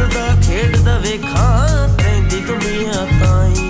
ਹੱਸਦਾ ਖੇਡਦਾ ਵੇਖਾਂ ਤੈਂਦੀ ਦੁਨੀਆ ਤਾਈ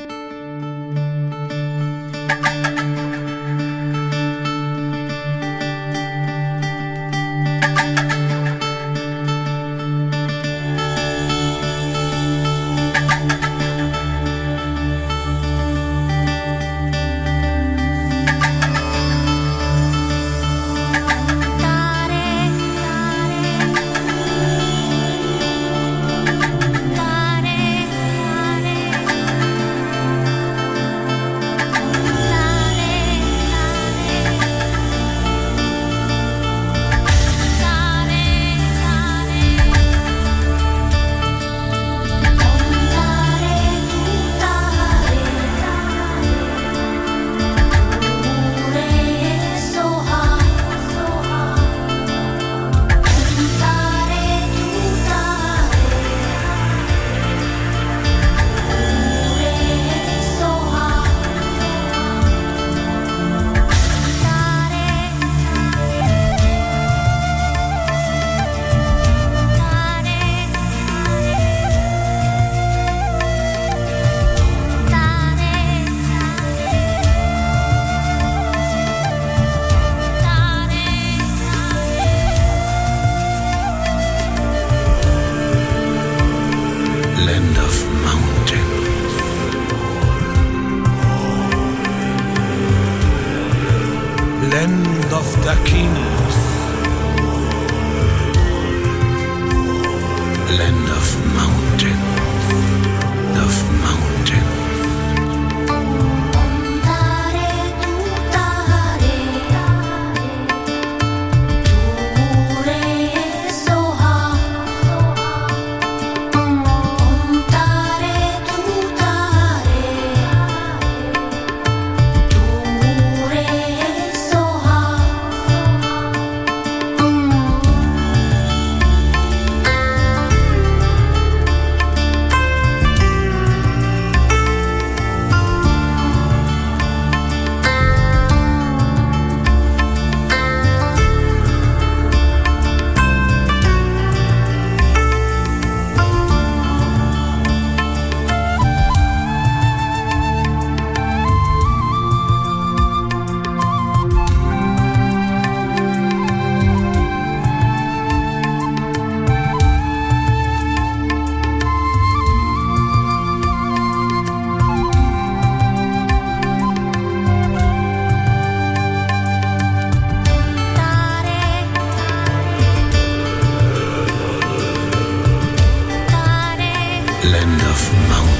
land of mountains.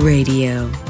Radio.